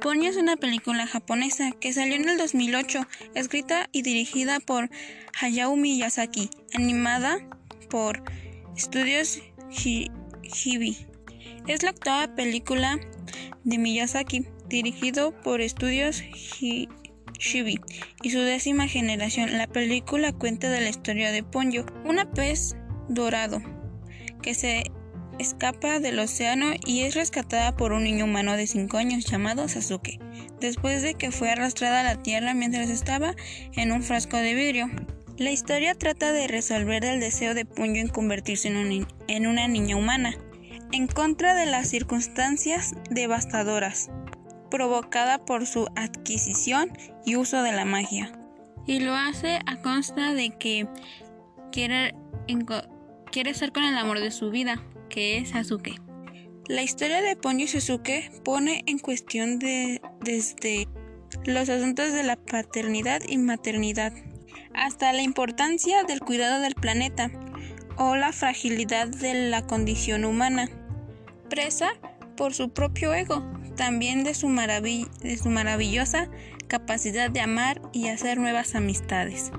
Ponyo es una película japonesa que salió en el 2008, escrita y dirigida por Hayao Miyazaki, animada por Studios Hibi. Es la octava película de Miyazaki, dirigido por Studios Hibi y su décima generación. La película cuenta de la historia de Ponyo, una pez dorado que se escapa del océano y es rescatada por un niño humano de 5 años llamado Sasuke, después de que fue arrastrada a la tierra mientras estaba en un frasco de vidrio. La historia trata de resolver el deseo de Punyo en convertirse en, una niña humana, en contra de las circunstancias devastadoras provocada por su adquisición y uso de la magia. Y lo hace a consta de que quiere, quiere estar con el amor de su vida, es. La historia de Ponyo y Sasuke pone en cuestión de, desde los asuntos de la paternidad y maternidad hasta la importancia del cuidado del planeta o la fragilidad de la condición humana, presa por su propio ego, también de su maravillosa capacidad de amar y hacer nuevas amistades.